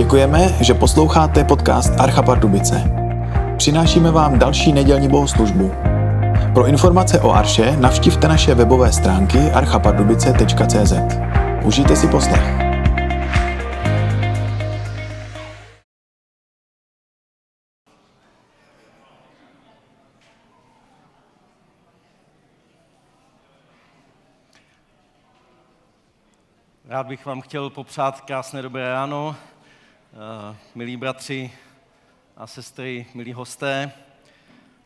Děkujeme, že posloucháte podcast Archa Pardubice. Přinášíme vám další nedělní bohoslužbu. Pro informace o Arše navštivte naše webové stránky archapardubice.cz. Užijte si poslech. Rád bych vám chtěl popřát krásné dobré ráno, milí bratři a sestry, milí hosté.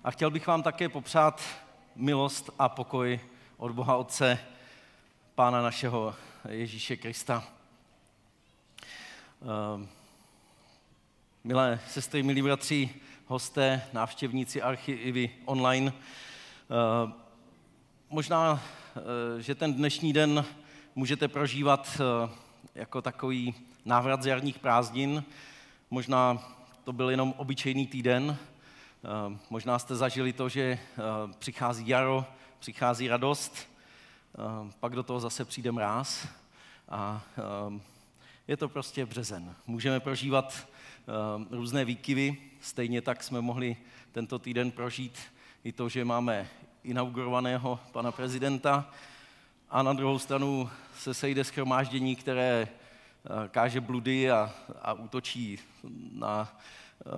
A chtěl bych vám také popřát milost a pokoj od Boha Otce, Pána našeho Ježíše Krista. Eh, milé sestry, milí bratři, hosté, návštěvníci archy i vy online, eh, možná, že ten dnešní den můžete prožívat eh, jako takový návrat z jarních prázdnin. Možná to byl jenom obyčejný týden, eh, možná jste zažili to, že eh, přichází jaro, přichází radost, pak do toho zase přijde mráz a je to prostě březen. Můžeme prožívat různé výkyvy, stejně tak jsme mohli tento týden prožít i to, že máme inaugurovaného pana prezidenta, a na druhou stranu se sejde schromáždění, které eh, káže bludy a, a útočí na uh,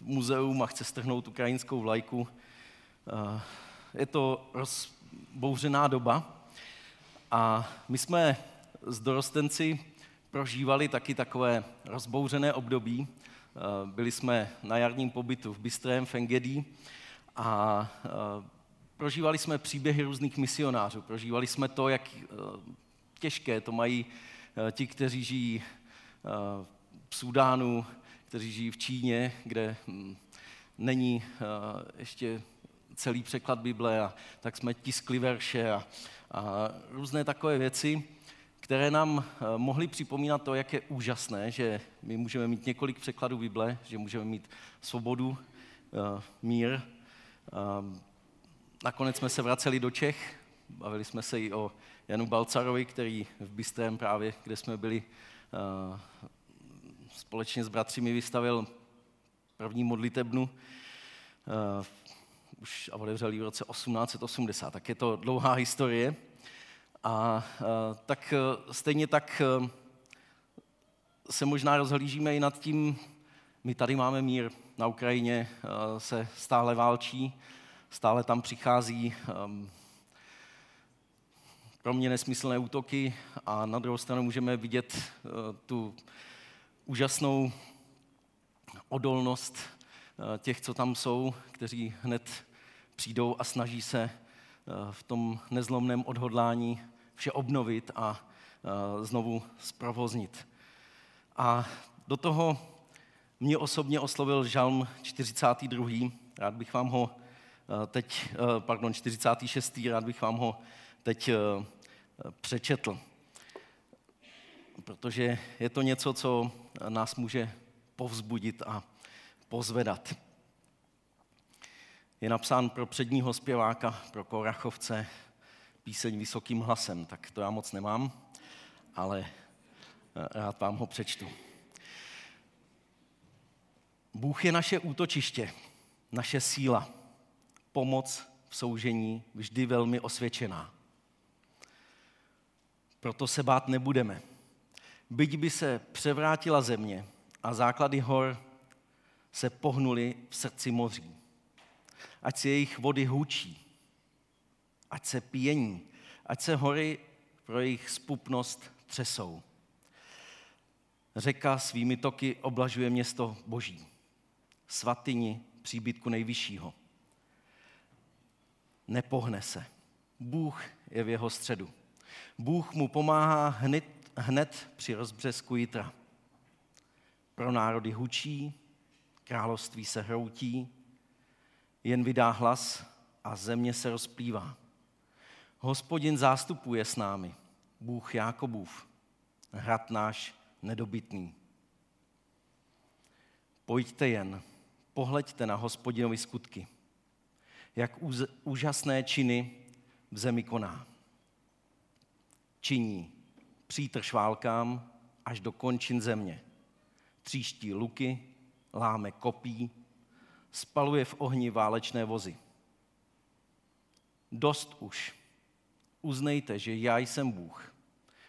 muzeum a chce strhnout ukrajinskou vlajku. Uh, je to rozbouřená doba a my jsme s dorostenci prožívali taky takové rozbouřené období. Uh, byli jsme na jarním pobytu v Bystrém, v Engedi a prožívali jsme příběhy různých misionářů, prožívali jsme to, jak eh, těžké to mají eh, ti, kteří žijí eh, v Sudánu, kteří žijí v Číně, kde hm, není ještě celý překlad Bible, a tak jsme tiskli verše a, a různé takové věci, které nám mohly připomínat to, jak je úžasné, že my můžeme mít několik překladů Bible, že můžeme mít svobodu, mír, Nakonec jsme se vraceli do Čech, bavili jsme se i o Janu Balcarovi, který v Bystrém právě, kde jsme byli uh, společně s bratři mi vystavil první modlitebnu, uh, už a otevřel v roce 1880, tak je to dlouhá historie. A uh, tak stejně tak se možná rozhlížíme i nad tím, my tady máme mír, na Ukrajině se stále válčí, Stále tam přichází um, pro mě nesmyslné útoky a na druhou stranu můžeme vidět uh, tu úžasnou odolnost uh, těch, co tam jsou, kteří hned přijdou a snaží se uh, v tom nezlomném odhodlání vše obnovit a znovu zprovoznit. A do toho mě osobně oslovil žalm 42. Rád bych vám ho teď, eh, pardon, 46. rád bych vám ho teď eh, přečetl. Protože je to něco, co nás může povzbudit a pozvedat. Je napsán pro předního zpěváka, pro Korachovce, píseň vysokým hlasem, tak to já moc nemám, ale rád vám ho přečtu. Bůh je naše útočiště, naše síla, pomoc v soužení vždy velmi osvědčená. Proto se bát nebudeme. Byť by se převrátila země a základy hor se pohnuly v srdci moří. Ať se jejich vody hůčí, ať se pění, ať se hory pro jejich spupnost třesou. Řeka svými toky oblažuje město Boží, svatyni příbytku nejvyššího nepohne se. Bůh je v jeho středu. Bůh mu pomáhá hned, hned při rozbřesku jitra. Pro národy hučí, království se hroutí, jen vydá hlas a země se rozplývá. Hospodin zástupuje s námi, Bůh Jákobův, hrad náš nedobytný. Pojďte jen, pohleďte na hospodinovi skutky – jak úžasné činy v zemi koná. Činí přítrž válkám až do končin země. tříští luky, láme kopí, spaluje v ohni válečné vozy. Dost už. Uznejte, že já jsem Bůh.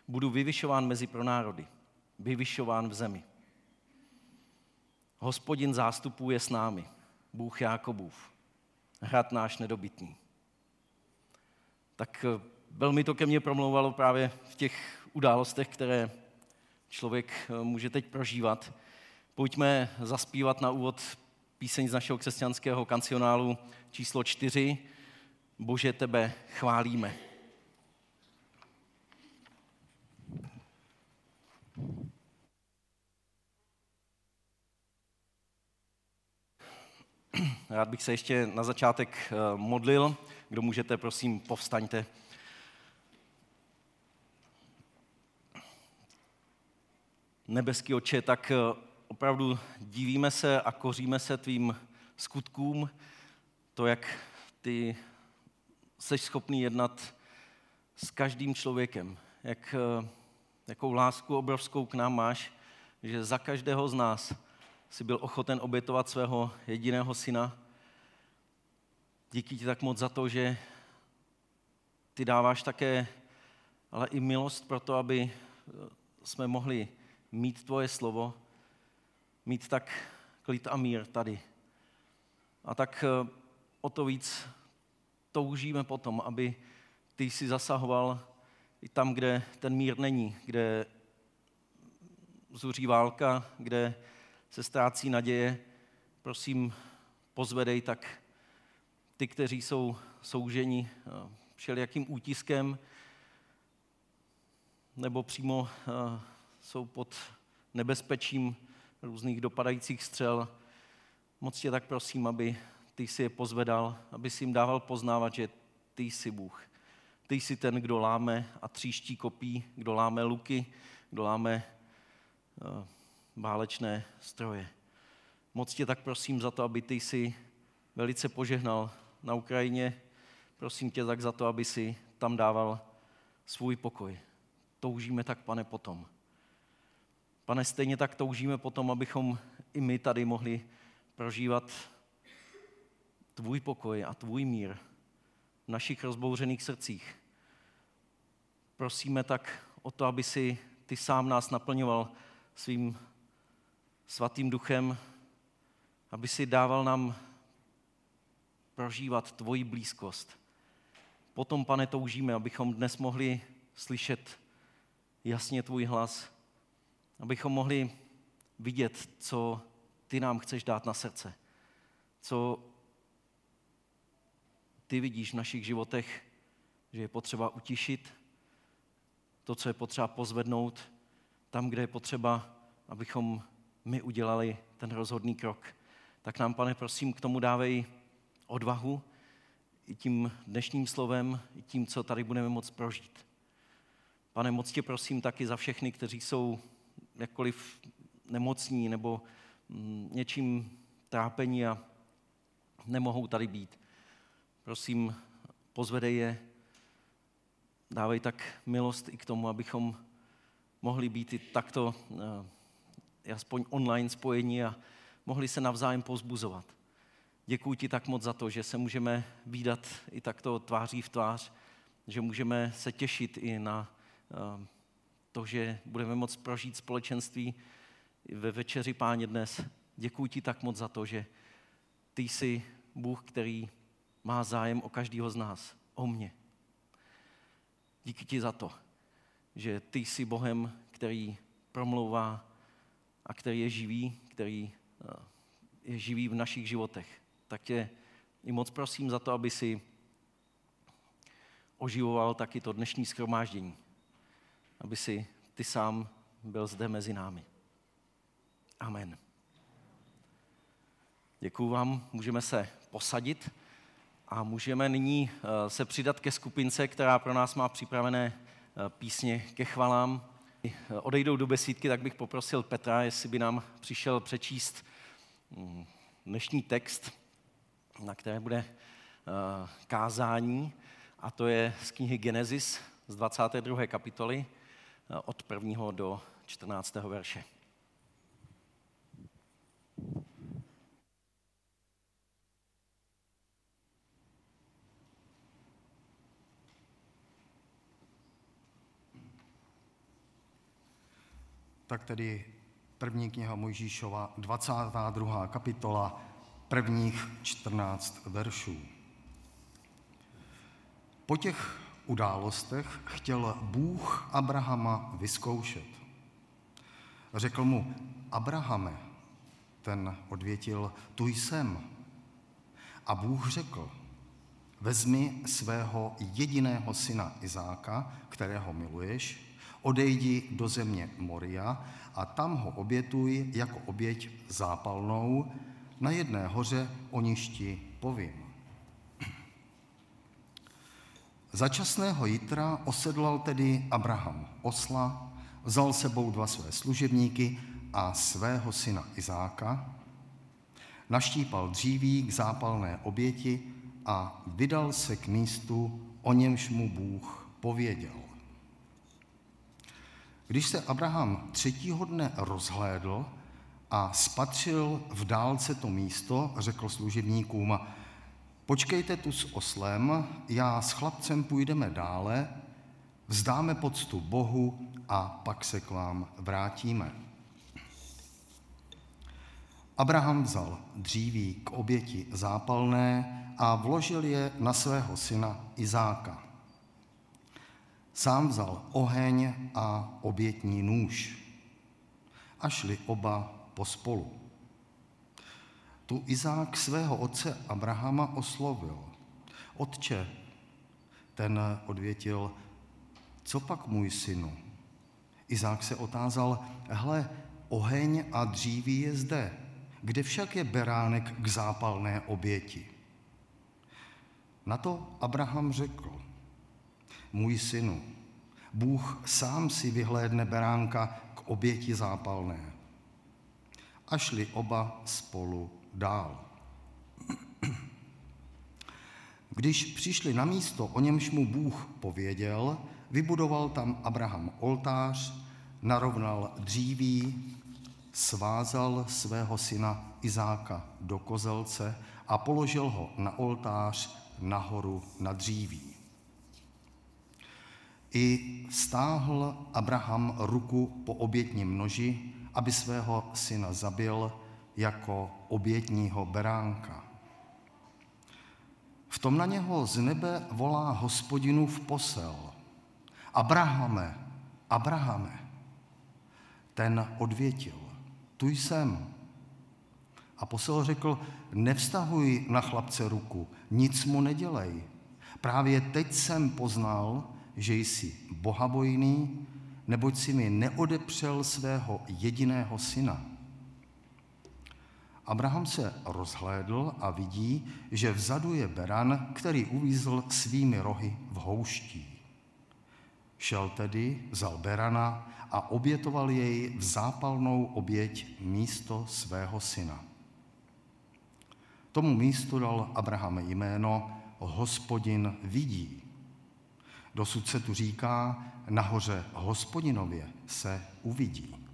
Budu vyvyšován mezi pronárody, vyvyšován v zemi. Hospodin zástupů je s námi, Bůh Jákobův, hrad náš nedobytný. Tak eh, velmi to ke mně promlouvalo právě v těch událostech, které člověk eh, může teď prožívat. Pojďme zaspívat na úvod píseň z našeho křesťanského kancionálu číslo čtyři. Bože, tebe chválíme. Rád bych se ještě na začátek eh, modlil. Kdo můžete, prosím, povstaňte. Nebeský oče, tak eh, opravdu divíme se a koříme se tvým skutkům, to, jak ty jsi schopný jednat s každým člověkem, jak, eh, jakou lásku obrovskou k nám máš, že za každého z nás si byl ochoten obětovat svého jediného syna. Díky ti tak moc za to, že ty dáváš také ale i milost pro to, aby eh, jsme mohli mít tvoje slovo, mít tak klid a mír tady. A tak eh, o to víc toužíme potom, aby ty jsi zasahoval i tam, kde ten mír není, kde zuří válka, kde se ztrácí naděje. Prosím, pozvedej tak ty, kteří jsou souženi eh, všelijakým útiskem, nebo přímo eh, jsou pod nebezpečím různých dopadajících střel. Moc tě tak prosím, aby ty jsi je pozvedal, aby si jim dával poznávat, že ty jsi Bůh. Ty jsi ten, kdo láme a tříští kopí, kdo láme luky, kdo láme uh, válečné stroje. Moc tě tak prosím za to, aby ty jsi velice požehnal na Ukrajině. Prosím tě tak za to, aby si tam dával svůj pokoj. Toužíme tak, pane, potom. Pane, stejně tak toužíme potom, abychom i my tady mohli prožívat tvůj pokoj a tvůj mír v našich rozbouřených srdcích. Prosíme tak o to, aby si ty sám nás naplňoval svým svatým duchem, aby si dával nám prožívat tvoji blízkost. Potom, pane, toužíme, abychom dnes mohli slyšet jasně tvůj hlas, abychom mohli vidět, co ty nám chceš dát na srdce, co ty vidíš v našich životech, že je potřeba utišit, to, co je potřeba pozvednout, tam, kde je potřeba, abychom my udělali ten rozhodný krok. Tak nám, pane, prosím, k tomu dávej odvahu i tím dnešním slovem, i tím, co tady budeme moct prožít. Pane, moc tě prosím taky za všechny, kteří jsou jakkoliv nemocní nebo mm, něčím trápení a nemohou tady být. Prosím, pozvedej je, dávej tak milost i k tomu, abychom mohli být i takto eh, aspoň online spojení a mohli se navzájem pozbuzovat. Děkuji ti tak moc za to, že se můžeme výdat i takto tváří v tvář, že můžeme se těšit i na eh, to, že budeme moct prožít společenství ve večeři páně dnes. Děkuji ti tak moc za to, že ty jsi Bůh, který má zájem o každého z nás, o mě. Díky ti za to, že ty jsi Bohem, který promlouvá a který je živý, který eh, je živý v našich životech. Tak tě i moc prosím za to, aby si oživoval taky to dnešní schromáždění. Aby si ty sám byl zde mezi námi. Amen. Děkuju vám, můžeme se posadit. A můžeme nyní eh, se přidat ke skupince, která pro nás má připravené eh, písně ke chvalám. Eh, odejdou do besídky, tak bych poprosil Petra, jestli by nám přišel přečíst mm, dnešní text, na které bude kázání, a to je z knihy Genesis z 22. kapitoly od 1. do 14. verše. Tak tedy první kniha Mojžíšova, 22. kapitola, prvních 14 veršů. Po těch událostech chtěl Bůh Abrahama vyzkoušet. Řekl mu, Abrahame, ten odvětil, tu jsem. A Bůh řekl, vezmi svého jediného syna Izáka, kterého miluješ, odejdi do země Moria a tam ho obětuj jako oběť zápalnou na jedné hoře, o ništi povím. Začasného jitra osedlal tedy Abraham osla, vzal sebou dva své služebníky a svého syna Izáka, naštípal dříví k zápalné oběti a vydal se k místu, o němž mu Bůh pověděl. Když se Abraham třetího dne rozhlédl a spatřil v dálce to místo, řekl služebníkům, počkejte tu s oslem, já s chlapcem půjdeme dále, vzdáme poctu Bohu a pak se k vám vrátíme. Abraham vzal dříví k oběti zápalné a vložil je na svého syna Izáka. Sám vzal oheň a obětní nůž a šli oba pospolu. Tu Izák svého otce Abrahama oslovil. Otče, ten odvětil, co pak můj synu? Izák se otázal, hle, oheň a dříví je zde, kde však je beránek k zápalné oběti? Na to Abraham řekl, můj synu, Bůh sám si vyhlédne beránka k oběti zápalné. A šli oba spolu dál. Když přišli na místo, o němž mu Bůh pověděl, vybudoval tam Abraham oltář, narovnal dříví, svázal svého syna Izáka do kozelce a položil ho na oltář nahoru na dříví. I stáhl Abraham ruku po obětním noži, aby svého syna zabil jako obětního beránka. V tom na něho z nebe volá hospodinův posel. Abrahame, Abrahame. Ten odvětil, tu jsem. A posel řekl, nevztahuj na chlapce ruku, nic mu nedělej. Právě teď jsem poznal, že jsi bohabojný, neboť si mi neodepřel svého jediného syna. Abraham se rozhlédl a vidí, že vzadu je beran, který uvízl svými rohy v houští. Šel tedy, vzal berana a obětoval jej v zápalnou oběť místo svého syna. Tomu místu dal Abraham jméno Hospodin vidí. Dosud se tu říká, nahoře hospodinově se uvidí.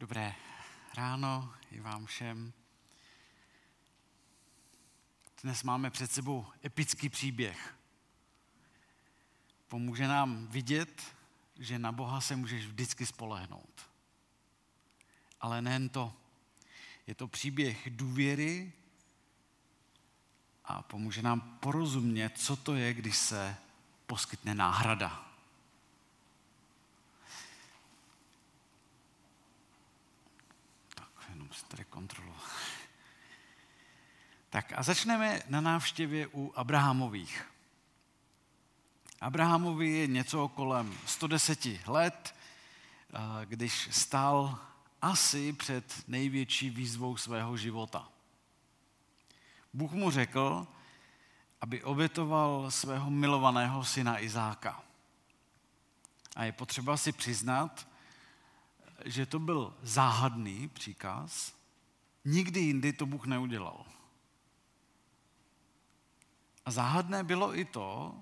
Dobré ráno i vám všem. Dnes máme před sebou epický příběh. Pomůže nám vidět, že na Boha se můžeš vždycky spolehnout. Ale nejen to. Je to příběh důvěry a pomůže nám porozumět, co to je, když se poskytne náhrada. Tak, jenom se tady kontrolu. Tak a začneme na návštěvě u Abrahamových. Abrahamovi je něco kolem 110 let, když stál asi před největší výzvou svého života. Bůh mu řekl, aby obětoval svého milovaného syna Izáka. A je potřeba si přiznat, že to byl záhadný příkaz. Nikdy jindy to Bůh neudělal. A záhadné bylo i to,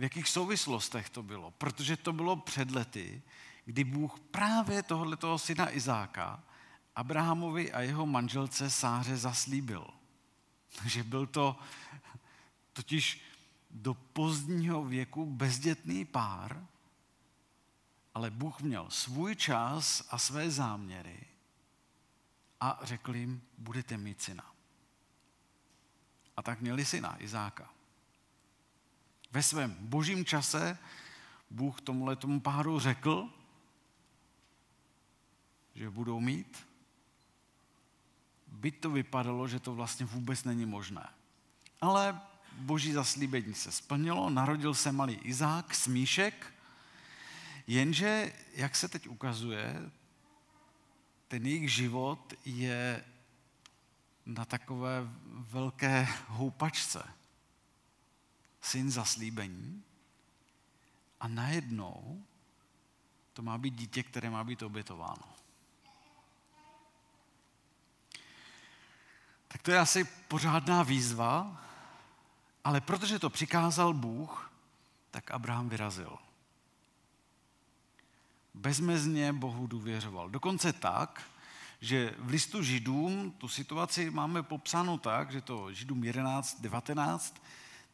v jakých souvislostech to bylo. Protože to bylo před lety, kdy Bůh právě tohoto syna Izáka Abrahamovi a jeho manželce Sáře zaslíbil. Že byl to totiž do pozdního věku bezdětný pár, ale Bůh měl svůj čas a své záměry a řekl jim, budete mít syna. A tak měli syna, Izáka. Ve svém božím čase Bůh tomuhle tomu páru řekl, že budou mít, byť to vypadalo, že to vlastně vůbec není možné. Ale boží zaslíbení se splnilo, narodil se malý Izák, smíšek, jenže, jak se teď ukazuje, ten jejich život je na takové velké houpačce. Syn zaslíbení a najednou to má být dítě, které má být obětováno. Tak to je asi pořádná výzva, ale protože to přikázal Bůh, tak Abraham vyrazil. Bezmezně Bohu důvěřoval. Dokonce tak, že v listu Židům tu situaci máme popsáno tak, že to Židům 11, 19,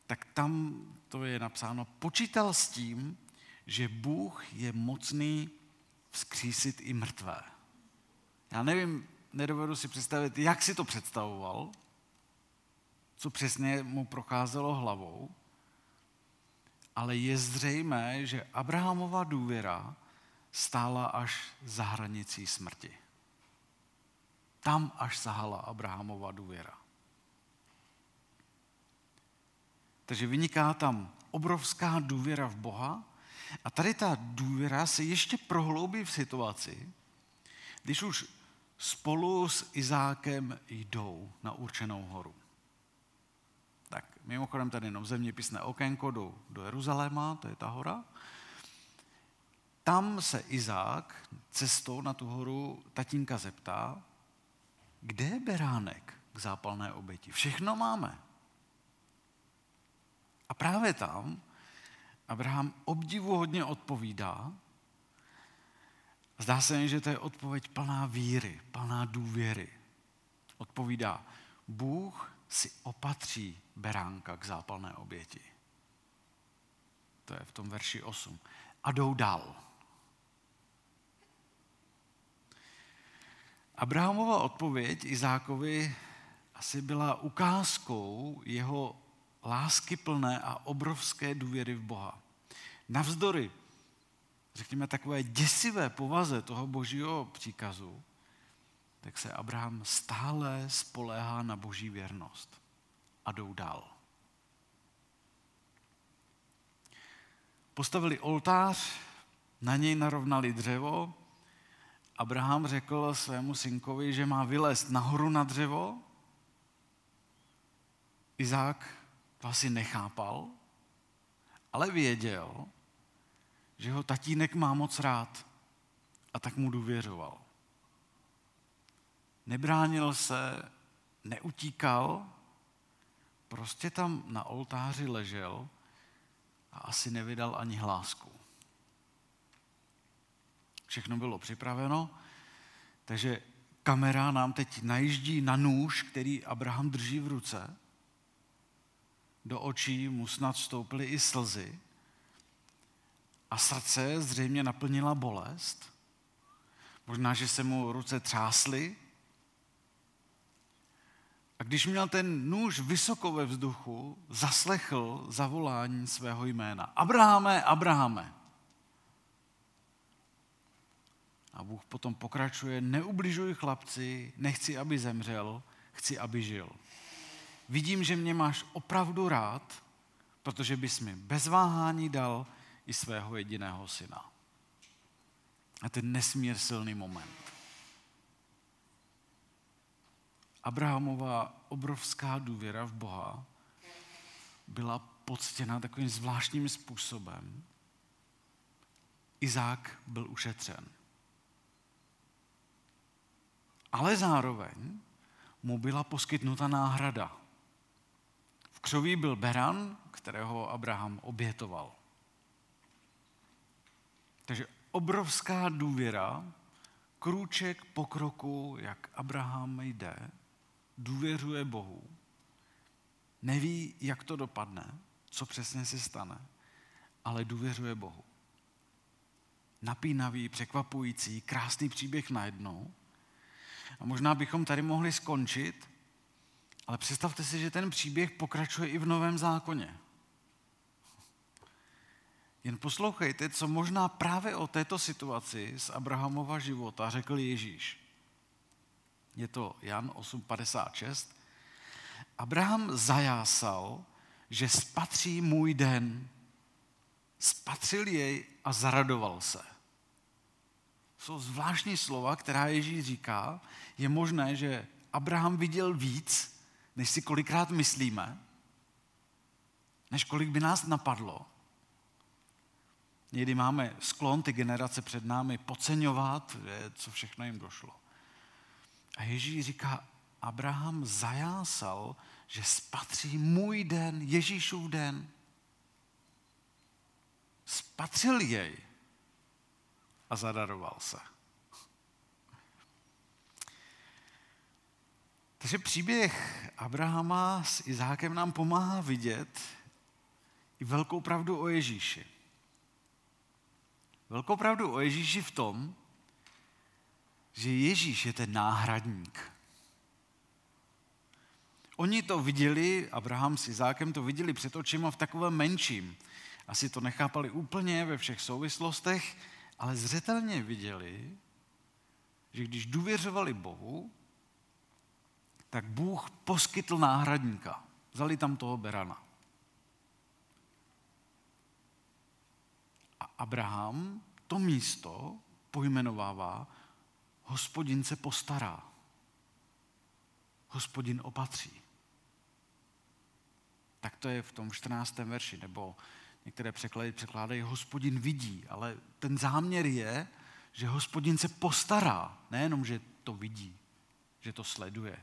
tak tam to je napsáno, počítal s tím, že Bůh je mocný vzkřísit i mrtvé. Já nevím, nedovedu si představit, jak si to představoval, co přesně mu procházelo hlavou, ale je zřejmé, že Abrahamova důvěra stála až za hranicí smrti. Tam až sahala Abrahamova důvěra. Takže vyniká tam obrovská důvěra v Boha a tady ta důvěra se ještě prohloubí v situaci, když už spolu s Izákem jdou na určenou horu. Tak mimochodem tady jenom zeměpisné okénko do, do Jeruzaléma, to je ta hora. Tam se Izák cestou na tu horu tatínka zeptá, kde je beránek k zápalné oběti? Všechno máme. A právě tam Abraham obdivuhodně odpovídá. Zdá se mi, že to je odpověď plná víry, plná důvěry. Odpovídá, Bůh si opatří beránka k zápalné oběti. To je v tom verši 8. A jdou dál. Abrahamova odpověď Izákovi asi byla ukázkou jeho láskyplné a obrovské důvěry v Boha. Navzdory, řekněme, takové děsivé povaze toho božího příkazu, tak se Abraham stále spoléhá na boží věrnost a jdou dál. Postavili oltář, na něj narovnali dřevo. Abraham řekl svému synkovi, že má vylézt nahoru na dřevo. Izák to asi nechápal, ale věděl, že ho tatínek má moc rád a tak mu důvěřoval. Nebránil se, neutíkal, prostě tam na oltáři ležel a asi nevydal ani hlásku. Všechno bylo připraveno, takže kamera nám teď najíždí na nůž, který Abraham drží v ruce do očí mu snad vstoupily i slzy a srdce zřejmě naplnila bolest. Možná, že se mu ruce třásly. A když měl ten nůž vysoko ve vzduchu, zaslechl zavolání svého jména. Abrahame, Abrahame. A Bůh potom pokračuje, neubližuj chlapci, nechci, aby zemřel, chci, aby žil vidím, že mě máš opravdu rád, protože bys mi bez váhání dal i svého jediného syna. A ten nesmír silný moment. Abrahamova obrovská důvěra v Boha byla poctěna takovým zvláštním způsobem. Izák byl ušetřen. Ale zároveň mu byla poskytnuta náhrada křoví byl beran, kterého Abraham obětoval. Takže obrovská důvěra, krůček po kroku, jak Abraham jde, důvěřuje Bohu, neví, jak to dopadne, co přesně se stane, ale důvěřuje Bohu. Napínavý, překvapující, krásný příběh najednou. A možná bychom tady mohli skončit, ale představte si, že ten příběh pokračuje i v Novém zákoně. Jen poslouchejte, co možná právě o této situaci z Abrahamova života řekl Ježíš. Je to Jan 8.56. Abraham zajásal, že spatří můj den. Spatřil jej a zaradoval se. Jsou zvláštní slova, která Ježíš říká. Je možné, že Abraham viděl víc, než si kolikrát myslíme, než kolik by nás napadlo. Někdy máme sklon ty generace před námi podceňovat, co všechno jim došlo. A Ježíš říká, Abraham zajásal, že spatří můj den, Ježíšův den. Spatřil jej a zadaroval se. Takže příběh Abrahama s Izákem nám pomáhá vidět i velkou pravdu o Ježíši. Velkou pravdu o Ježíši v tom, že Ježíš je ten náhradník. Oni to viděli, Abraham s Izákem to viděli před očima v takovém menším. Asi to nechápali úplně ve všech souvislostech, ale zřetelně viděli, že když důvěřovali Bohu, tak Bůh poskytl náhradníka. Vzali tam toho berana. A Abraham to místo pojmenovává hospodin se postará. Hospodin opatří. Tak to je v tom 14. verši, nebo některé překlady překládají hospodin vidí, ale ten záměr je, že hospodin se postará, nejenom, že to vidí, že to sleduje.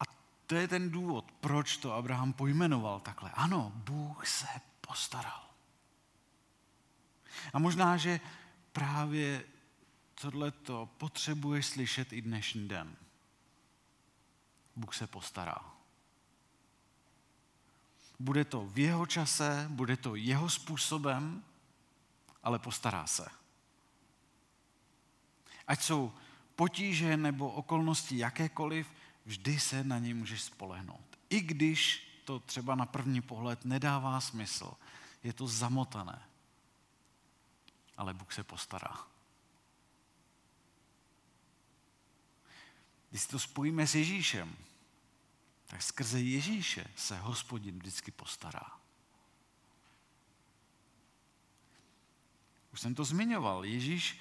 A to je ten důvod, proč to Abraham pojmenoval takhle. Ano, Bůh se postaral. A možná, že právě tohleto potřebuješ slyšet i dnešní den. Bůh se postará. Bude to v jeho čase, bude to jeho způsobem, ale postará se. Ať jsou potíže nebo okolnosti jakékoliv, vždy se na něj můžeš spolehnout. I když to třeba na první pohled nedává smysl, je to zamotané, ale Bůh se postará. Když to spojíme s Ježíšem, tak skrze Ježíše se hospodin vždycky postará. Už jsem to zmiňoval. Ježíš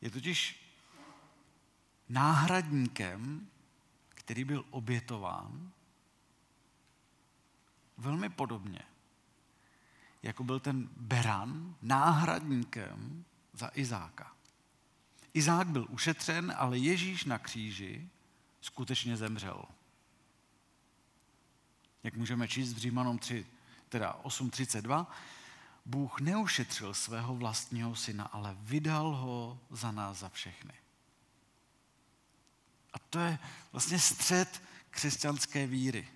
je totiž náhradníkem, který byl obětován velmi podobně, jako byl ten beran náhradníkem za Izáka. Izák byl ušetřen, ale Ježíš na kříži skutečně zemřel. Jak můžeme číst v Římanom 3, teda 8.32, Bůh neušetřil svého vlastního syna, ale vydal ho za nás, za všechny. To je vlastně střed křesťanské víry.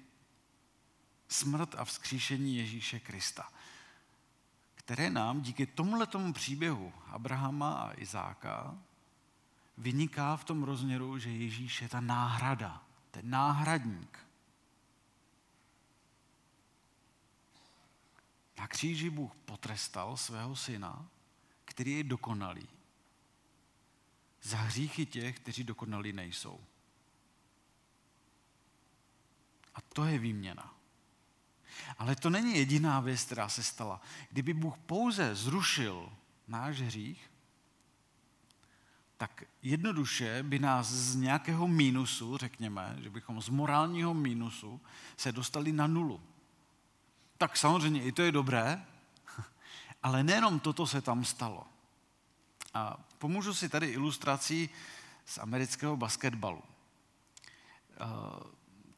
Smrt a vzkříšení Ježíše Krista, které nám díky tomuto příběhu Abrahama a Izáka vyniká v tom rozměru, že Ježíš je ta náhrada, ten náhradník. Na kříži Bůh potrestal svého syna, který je dokonalý, za hříchy těch, kteří dokonalí nejsou. A to je výměna. Ale to není jediná věc, která se stala. Kdyby Bůh pouze zrušil náš hřích, tak jednoduše by nás z nějakého mínusu, řekněme, že bychom z morálního mínusu se dostali na nulu. Tak samozřejmě i to je dobré, ale nejenom toto se tam stalo. A pomůžu si tady ilustrací z amerického basketbalu.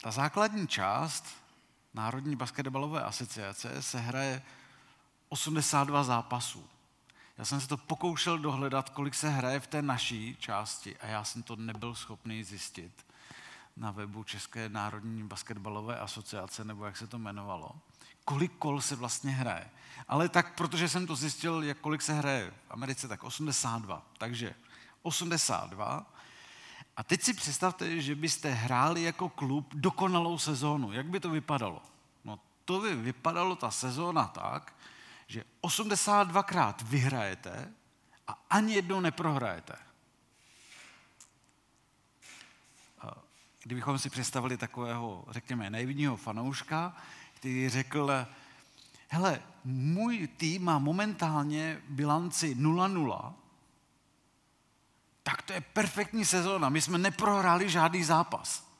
Ta základní část Národní basketbalové asociace se hraje 82 zápasů. Já jsem se to pokoušel dohledat, kolik se hraje v té naší části a já jsem to nebyl schopný zjistit na webu České národní basketbalové asociace, nebo jak se to jmenovalo, kolik kol se vlastně hraje. Ale tak, protože jsem to zjistil, jak kolik se hraje v Americe, tak 82. Takže 82. A teď si představte, že byste hráli jako klub dokonalou sezónu. Jak by to vypadalo? No to by vypadalo ta sezóna tak, že 82krát vyhrajete a ani jednou neprohrajete. Kdybychom si představili takového, řekněme, nejvidního fanouška, který řekl, hele, můj tým má momentálně bilanci 0-0, tak to je perfektní sezóna. My jsme neprohráli žádný zápas.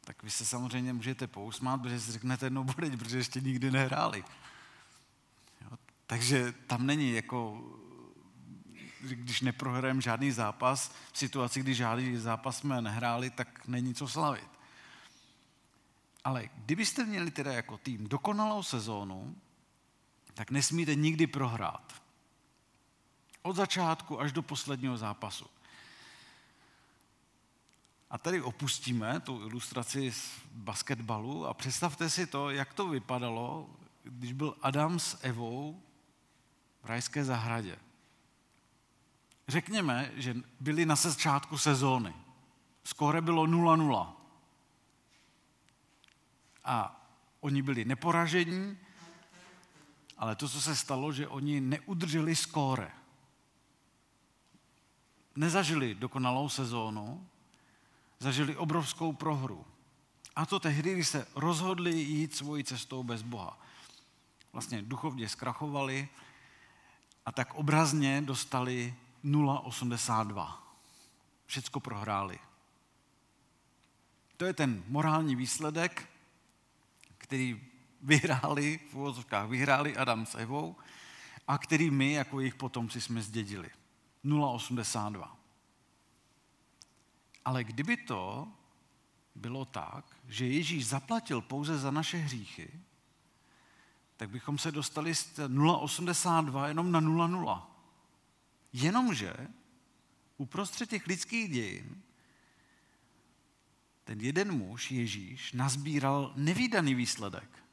Tak vy se samozřejmě můžete pousmát, protože si řeknete, no bude, protože ještě nikdy nehráli. Jo? Takže tam není jako, když neprohrajeme žádný zápas, v situaci, kdy žádný zápas jsme nehráli, tak není co slavit. Ale kdybyste měli teda jako tým dokonalou sezónu, tak nesmíte nikdy prohrát. Od začátku až do posledního zápasu. A tady opustíme tu ilustraci z basketbalu a představte si to, jak to vypadalo, když byl Adam s Evou v rajské zahradě. Řekněme, že byli na začátku sezóny. Skóre bylo 0-0. A oni byli neporažení, ale to, co se stalo, že oni neudrželi skóre. Nezažili dokonalou sezónu, zažili obrovskou prohru. A to tehdy, když se rozhodli jít svojí cestou bez Boha. Vlastně duchovně zkrachovali a tak obrazně dostali 0,82. Všecko prohráli. To je ten morální výsledek, který vyhráli, v uvozovkách vyhráli Adam s Evou a který my jako jejich potomci jsme zdědili. 0,82. Ale kdyby to bylo tak, že Ježíš zaplatil pouze za naše hříchy, tak bychom se dostali z 0,82 jenom na 0,0. Jenomže uprostřed těch lidských dějin ten jeden muž, Ježíš, nazbíral nevýdaný výsledek.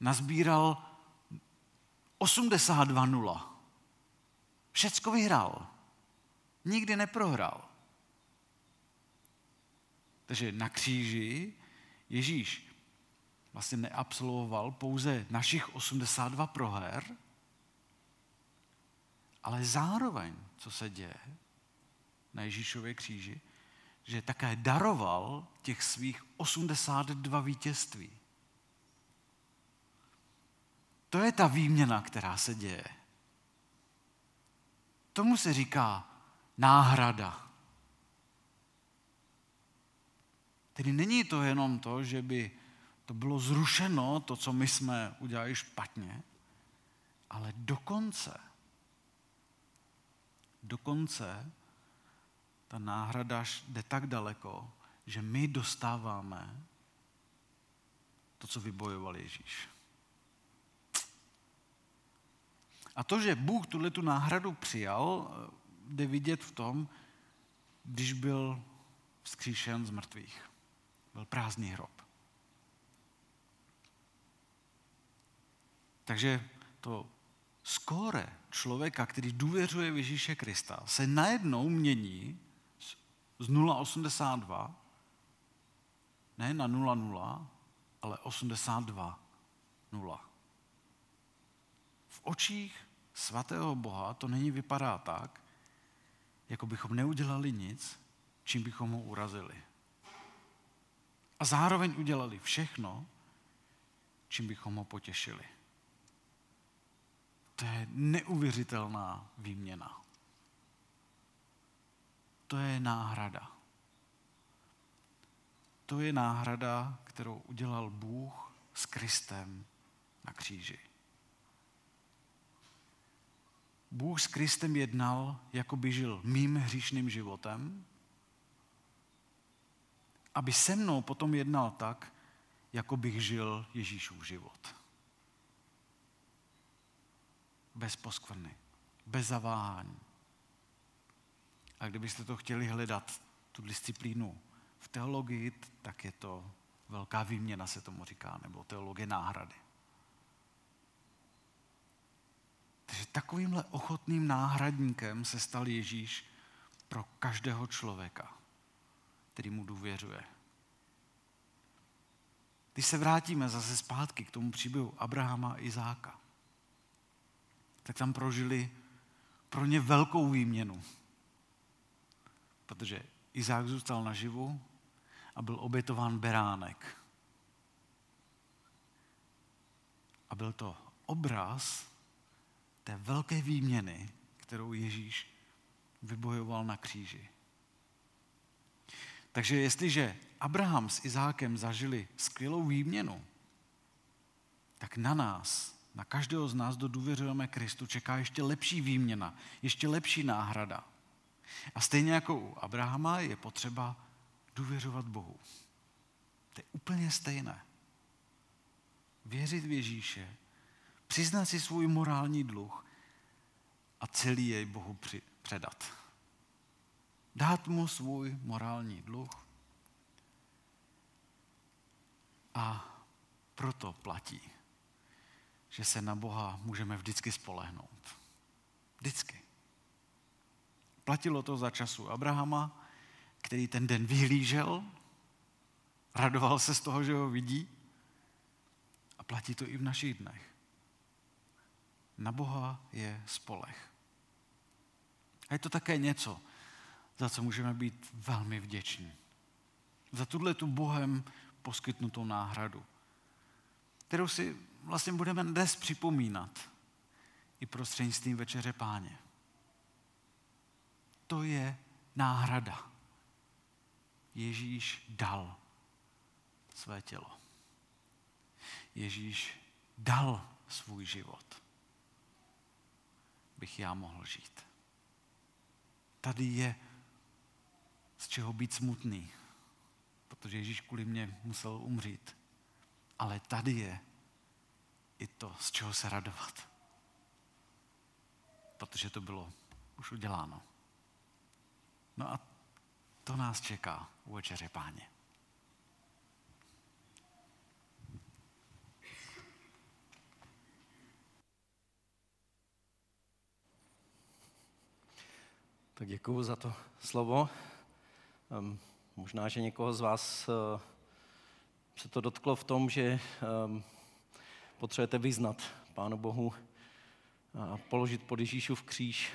Nazbíral 82 nula. Všecko vyhrál. Nikdy neprohrál. Takže na kříži Ježíš vlastně neabsolvoval pouze našich 82 proher, ale zároveň, co se děje na Ježíšově kříži, že také daroval těch svých 82 vítězství. To je ta výměna, která se děje. Tomu se říká náhrada. Tedy není to jenom to, že by to bylo zrušeno, to, co my jsme udělali špatně, ale dokonce, dokonce ta náhrada jde tak daleko, že my dostáváme to, co vybojoval Ježíš. A to, že Bůh tuhle tu náhradu přijal, jde vidět v tom, když byl vzkříšen z mrtvých byl prázdný hrob. Takže to skóre člověka, který důvěřuje v Ježíše Krista, se najednou mění z 0,82 ne na 0,0, ale 82 0. V očích svatého Boha to není vypadá tak, jako bychom neudělali nic, čím bychom ho urazili. A zároveň udělali všechno, čím bychom ho potěšili. To je neuvěřitelná výměna. To je náhrada. To je náhrada, kterou udělal Bůh s Kristem na kříži. Bůh s Kristem jednal, jako by žil mým hříšným životem, aby se mnou potom jednal tak, jako bych žil Ježíšův život. Bez poskvrny, bez zaváhání. A kdybyste to chtěli hledat, tu disciplínu v teologii, tak je to velká výměna, se tomu říká, nebo teologie náhrady. Takže takovýmhle ochotným náhradníkem se stal Ježíš pro každého člověka, který mu důvěřuje. Když se vrátíme zase zpátky k tomu příběhu Abrahama a Izáka, tak tam prožili pro ně velkou výměnu. Protože Izák zůstal naživu a byl obětován beránek. A byl to obraz té velké výměny, kterou Ježíš vybojoval na kříži. Takže jestliže Abraham s Izákem zažili skvělou výměnu, tak na nás, na každého z nás, kdo důvěřujeme Kristu, čeká ještě lepší výměna, ještě lepší náhrada. A stejně jako u Abrahama je potřeba důvěřovat Bohu. To je úplně stejné. Věřit v Ježíše, přiznat si svůj morální dluh a celý jej Bohu předat. Dát mu svůj morální dluh a proto platí, že se na Boha můžeme vždycky spolehnout. Vždycky. Platilo to za času Abrahama, který ten den vyhlížel, radoval se z toho, že ho vidí a platí to i v našich dnech. Na Boha je spolech. A je to také něco, za co můžeme být velmi vděční. Za tuhle tu Bohem poskytnutou náhradu, kterou si vlastně budeme dnes připomínat i prostřednictvím večeře páně. To je náhrada. Ježíš dal své tělo. Ježíš dal svůj život, bych já mohl žít. Tady je z čeho být smutný, protože Ježíš kvůli mě musel umřít. Ale tady je i to, z čeho se radovat. Protože to bylo už uděláno. No a to nás čeká u večeře páně. Tak děkuju za to slovo. Možná, že někoho z vás uh, se to dotklo v tom, že potřebujete vyznat Pánu Bohu a položit pod Ježíšův kříž